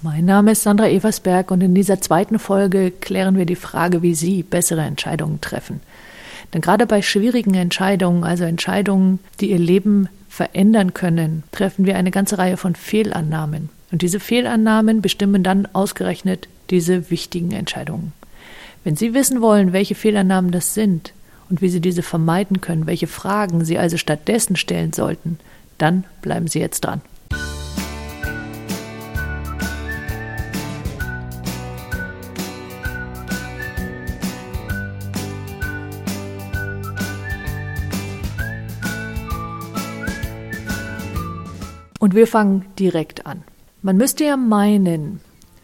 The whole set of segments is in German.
Mein Name ist Sandra Eversberg und in dieser zweiten Folge klären wir die Frage, wie Sie bessere Entscheidungen treffen. Denn gerade bei schwierigen Entscheidungen, also Entscheidungen, die Ihr Leben verändern können, treffen wir eine ganze Reihe von Fehlannahmen. Und diese Fehlannahmen bestimmen dann ausgerechnet diese wichtigen Entscheidungen. Wenn Sie wissen wollen, welche Fehlannahmen das sind und wie Sie diese vermeiden können, welche Fragen Sie also stattdessen stellen sollten, dann bleiben Sie jetzt dran. Und wir fangen direkt an. Man müsste ja meinen,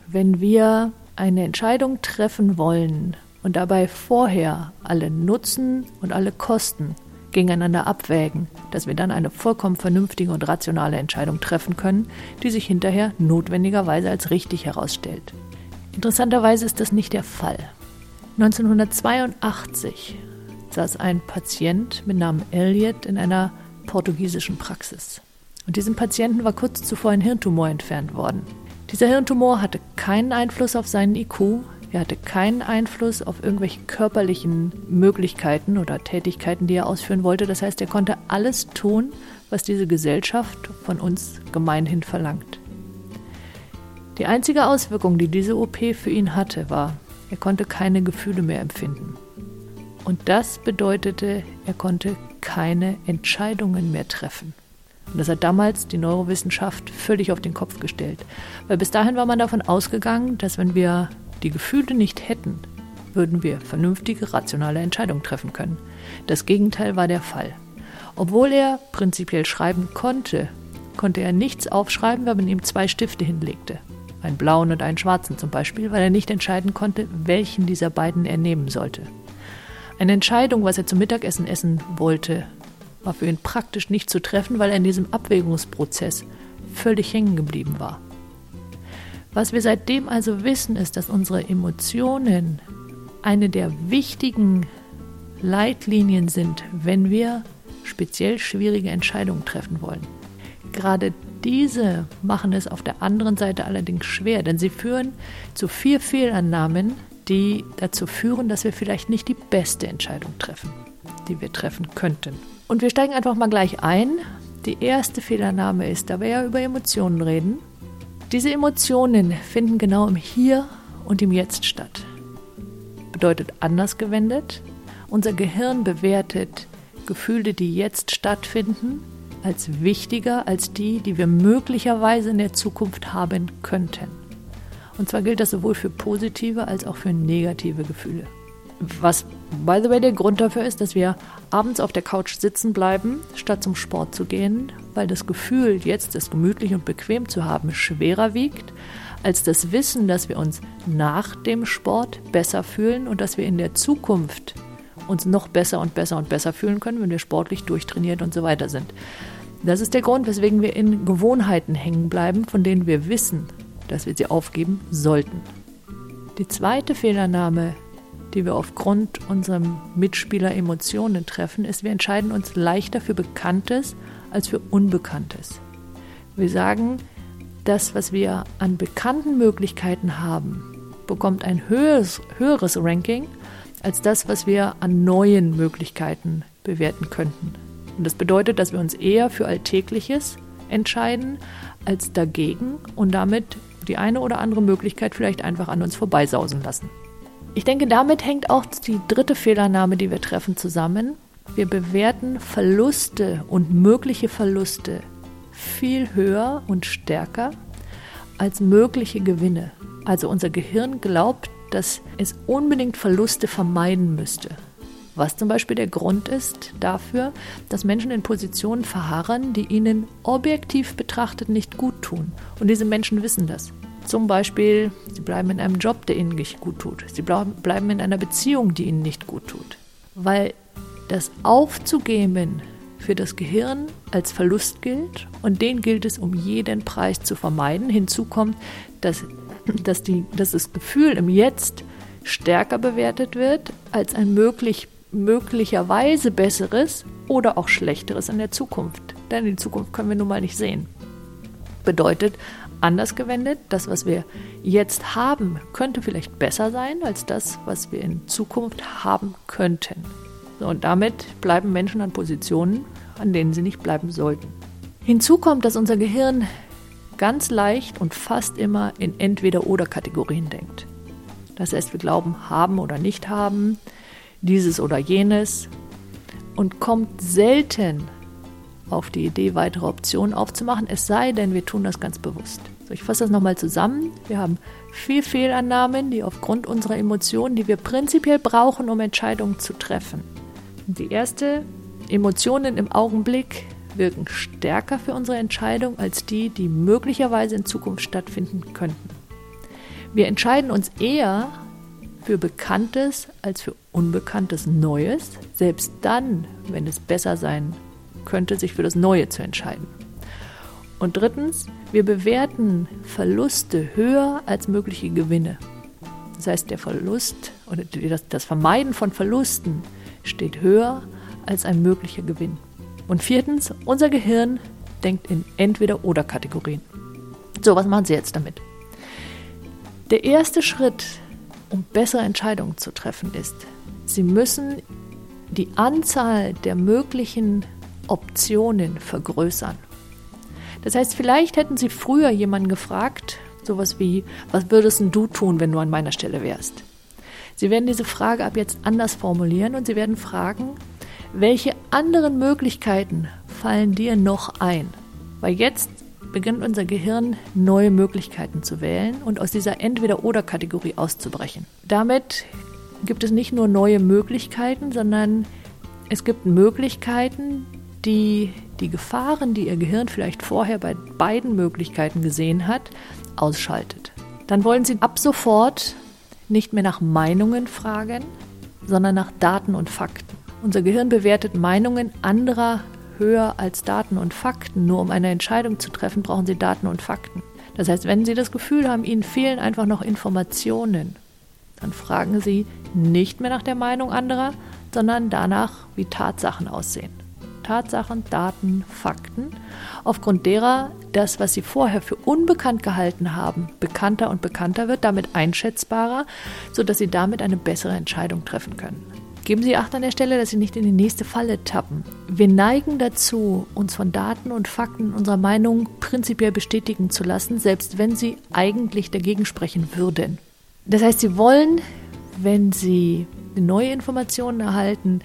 wenn wir eine Entscheidung treffen wollen und dabei vorher alle Nutzen und alle Kosten gegeneinander abwägen, dass wir dann eine vollkommen vernünftige und rationale Entscheidung treffen können, die sich hinterher notwendigerweise als richtig herausstellt. Interessanterweise ist das nicht der Fall. 1982 saß ein Patient mit Namen Elliot in einer portugiesischen Praxis. Und diesem Patienten war kurz zuvor ein Hirntumor entfernt worden. Dieser Hirntumor hatte keinen Einfluss auf seinen IQ, er hatte keinen Einfluss auf irgendwelche körperlichen Möglichkeiten oder Tätigkeiten, die er ausführen wollte. Das heißt, er konnte alles tun, was diese Gesellschaft von uns gemeinhin verlangt. Die einzige Auswirkung, die diese OP für ihn hatte, war, er konnte keine Gefühle mehr empfinden. Und das bedeutete, er konnte keine Entscheidungen mehr treffen. Und das hat damals die Neurowissenschaft völlig auf den Kopf gestellt. Weil bis dahin war man davon ausgegangen, dass wenn wir die Gefühle nicht hätten, würden wir vernünftige, rationale Entscheidungen treffen können. Das Gegenteil war der Fall. Obwohl er prinzipiell schreiben konnte, konnte er nichts aufschreiben, wenn man ihm zwei Stifte hinlegte. Einen blauen und einen schwarzen zum Beispiel, weil er nicht entscheiden konnte, welchen dieser beiden er nehmen sollte. Eine Entscheidung, was er zum Mittagessen essen wollte, war für ihn praktisch nicht zu treffen, weil er in diesem Abwägungsprozess völlig hängen geblieben war. Was wir seitdem also wissen, ist, dass unsere Emotionen eine der wichtigen Leitlinien sind, wenn wir speziell schwierige Entscheidungen treffen wollen. Gerade diese machen es auf der anderen Seite allerdings schwer, denn sie führen zu vier Fehlannahmen, die dazu führen, dass wir vielleicht nicht die beste Entscheidung treffen, die wir treffen könnten. Und wir steigen einfach mal gleich ein. Die erste Fehlernahme ist, da wir ja über Emotionen reden. Diese Emotionen finden genau im Hier und im Jetzt statt. Bedeutet anders gewendet, unser Gehirn bewertet Gefühle, die jetzt stattfinden, als wichtiger als die, die wir möglicherweise in der Zukunft haben könnten. Und zwar gilt das sowohl für positive als auch für negative Gefühle. Was, by the way, der Grund dafür ist, dass wir abends auf der Couch sitzen bleiben, statt zum Sport zu gehen, weil das Gefühl, jetzt es gemütlich und bequem zu haben, schwerer wiegt, als das Wissen, dass wir uns nach dem Sport besser fühlen und dass wir in der Zukunft uns noch besser und besser und besser fühlen können, wenn wir sportlich durchtrainiert und so weiter sind. Das ist der Grund, weswegen wir in Gewohnheiten hängen bleiben, von denen wir wissen, dass wir sie aufgeben sollten. Die zweite Fehlernahme die wir aufgrund unserem Mitspieler Emotionen treffen, ist, wir entscheiden uns leichter für Bekanntes als für Unbekanntes. Wir sagen, das, was wir an bekannten Möglichkeiten haben, bekommt ein höheres, höheres Ranking als das, was wir an neuen Möglichkeiten bewerten könnten. Und das bedeutet, dass wir uns eher für Alltägliches entscheiden als dagegen und damit die eine oder andere Möglichkeit vielleicht einfach an uns vorbeisausen lassen. Ich denke, damit hängt auch die dritte Fehlernahme, die wir treffen, zusammen. Wir bewerten Verluste und mögliche Verluste viel höher und stärker als mögliche Gewinne. Also unser Gehirn glaubt, dass es unbedingt Verluste vermeiden müsste. Was zum Beispiel der Grund ist dafür, dass Menschen in Positionen verharren, die ihnen objektiv betrachtet nicht gut tun. Und diese Menschen wissen das. Zum Beispiel, sie bleiben in einem Job, der ihnen nicht gut tut. Sie bleiben in einer Beziehung, die ihnen nicht gut tut. Weil das Aufzugeben für das Gehirn als Verlust gilt und den gilt es um jeden Preis zu vermeiden. Hinzu kommt, dass, dass, die, dass das Gefühl im Jetzt stärker bewertet wird als ein möglich, möglicherweise besseres oder auch schlechteres in der Zukunft. Denn die Zukunft können wir nun mal nicht sehen. Bedeutet, anders gewendet. Das, was wir jetzt haben, könnte vielleicht besser sein als das, was wir in Zukunft haben könnten. Und damit bleiben Menschen an Positionen, an denen sie nicht bleiben sollten. Hinzu kommt, dass unser Gehirn ganz leicht und fast immer in Entweder-Oder-Kategorien denkt. Das heißt, wir glauben haben oder nicht haben, dieses oder jenes und kommt selten auf die Idee, weitere Optionen aufzumachen, es sei denn, wir tun das ganz bewusst. So, ich fasse das nochmal zusammen. Wir haben viel Fehlannahmen, die aufgrund unserer Emotionen, die wir prinzipiell brauchen, um Entscheidungen zu treffen. Die erste, Emotionen im Augenblick wirken stärker für unsere Entscheidung als die, die möglicherweise in Zukunft stattfinden könnten. Wir entscheiden uns eher für Bekanntes als für Unbekanntes Neues, selbst dann, wenn es besser sein könnte, sich für das Neue zu entscheiden. Und drittens, wir bewerten Verluste höher als mögliche Gewinne. Das heißt, der Verlust oder das Vermeiden von Verlusten steht höher als ein möglicher Gewinn. Und viertens, unser Gehirn denkt in Entweder-Oder-Kategorien. So, was machen Sie jetzt damit? Der erste Schritt, um bessere Entscheidungen zu treffen, ist, Sie müssen die Anzahl der möglichen Optionen vergrößern. Das heißt, vielleicht hätten Sie früher jemanden gefragt, sowas wie, was würdest du tun, wenn du an meiner Stelle wärst? Sie werden diese Frage ab jetzt anders formulieren und Sie werden fragen, welche anderen Möglichkeiten fallen dir noch ein? Weil jetzt beginnt unser Gehirn neue Möglichkeiten zu wählen und aus dieser Entweder-Oder-Kategorie auszubrechen. Damit gibt es nicht nur neue Möglichkeiten, sondern es gibt Möglichkeiten, die die Gefahren, die Ihr Gehirn vielleicht vorher bei beiden Möglichkeiten gesehen hat, ausschaltet. Dann wollen Sie ab sofort nicht mehr nach Meinungen fragen, sondern nach Daten und Fakten. Unser Gehirn bewertet Meinungen anderer höher als Daten und Fakten. Nur um eine Entscheidung zu treffen, brauchen Sie Daten und Fakten. Das heißt, wenn Sie das Gefühl haben, Ihnen fehlen einfach noch Informationen, dann fragen Sie nicht mehr nach der Meinung anderer, sondern danach, wie Tatsachen aussehen. Tatsachen, Daten, Fakten, aufgrund derer das, was Sie vorher für unbekannt gehalten haben, bekannter und bekannter wird, damit einschätzbarer, sodass Sie damit eine bessere Entscheidung treffen können. Geben Sie Acht an der Stelle, dass Sie nicht in die nächste Falle tappen. Wir neigen dazu, uns von Daten und Fakten unserer Meinung prinzipiell bestätigen zu lassen, selbst wenn sie eigentlich dagegen sprechen würden. Das heißt, Sie wollen, wenn Sie neue Informationen erhalten,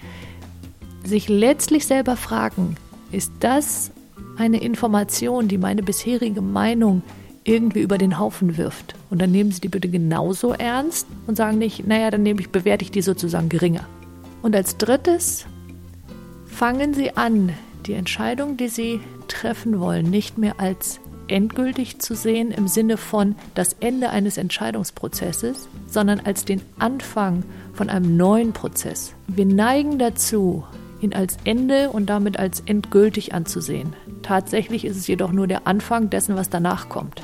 sich letztlich selber fragen, ist das eine Information, die meine bisherige Meinung irgendwie über den Haufen wirft? Und dann nehmen Sie die bitte genauso ernst und sagen nicht, naja, dann nehme ich, bewerte ich die sozusagen geringer. Und als drittes fangen Sie an, die Entscheidung, die Sie treffen wollen, nicht mehr als endgültig zu sehen im Sinne von das Ende eines Entscheidungsprozesses, sondern als den Anfang von einem neuen Prozess. Wir neigen dazu, ihn als Ende und damit als endgültig anzusehen. Tatsächlich ist es jedoch nur der Anfang dessen, was danach kommt.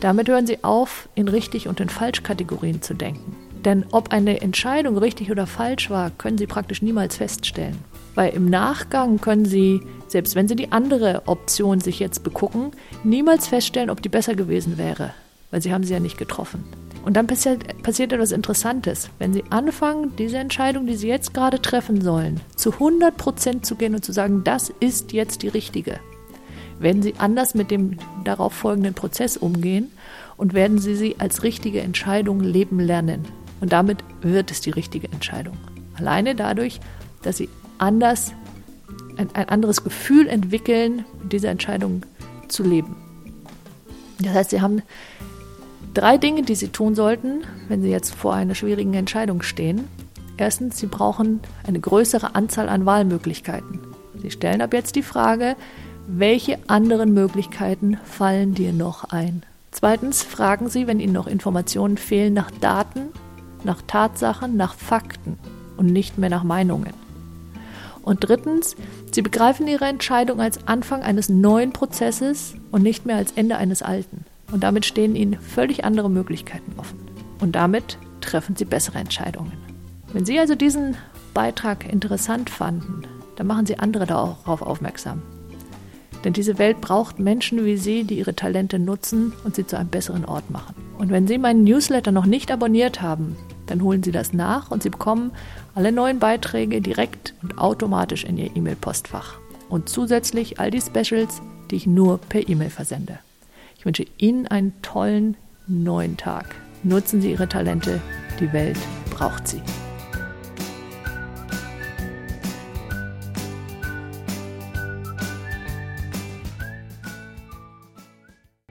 Damit hören Sie auf, in richtig und in falsch Kategorien zu denken. Denn ob eine Entscheidung richtig oder falsch war, können Sie praktisch niemals feststellen. Weil im Nachgang können Sie, selbst wenn Sie die andere Option sich jetzt begucken, niemals feststellen, ob die besser gewesen wäre. Weil Sie haben sie ja nicht getroffen. Und dann passiert, passiert etwas Interessantes. Wenn Sie anfangen, diese Entscheidung, die Sie jetzt gerade treffen sollen, zu 100 Prozent zu gehen und zu sagen, das ist jetzt die richtige, werden Sie anders mit dem darauf folgenden Prozess umgehen und werden Sie sie als richtige Entscheidung leben lernen. Und damit wird es die richtige Entscheidung. Alleine dadurch, dass sie anders, ein, ein anderes Gefühl entwickeln, mit dieser Entscheidung zu leben. Das heißt, sie haben drei Dinge, die sie tun sollten, wenn sie jetzt vor einer schwierigen Entscheidung stehen. Erstens, sie brauchen eine größere Anzahl an Wahlmöglichkeiten. Sie stellen ab jetzt die Frage, welche anderen Möglichkeiten fallen dir noch ein? Zweitens fragen Sie, wenn Ihnen noch Informationen fehlen, nach Daten nach Tatsachen, nach Fakten und nicht mehr nach Meinungen. Und drittens, sie begreifen ihre Entscheidung als Anfang eines neuen Prozesses und nicht mehr als Ende eines alten. Und damit stehen ihnen völlig andere Möglichkeiten offen. Und damit treffen sie bessere Entscheidungen. Wenn Sie also diesen Beitrag interessant fanden, dann machen Sie andere darauf aufmerksam. Denn diese Welt braucht Menschen wie Sie, die ihre Talente nutzen und sie zu einem besseren Ort machen. Und wenn Sie meinen Newsletter noch nicht abonniert haben, dann holen Sie das nach und Sie bekommen alle neuen Beiträge direkt und automatisch in Ihr E-Mail-Postfach. Und zusätzlich all die Specials, die ich nur per E-Mail versende. Ich wünsche Ihnen einen tollen neuen Tag. Nutzen Sie Ihre Talente, die Welt braucht sie.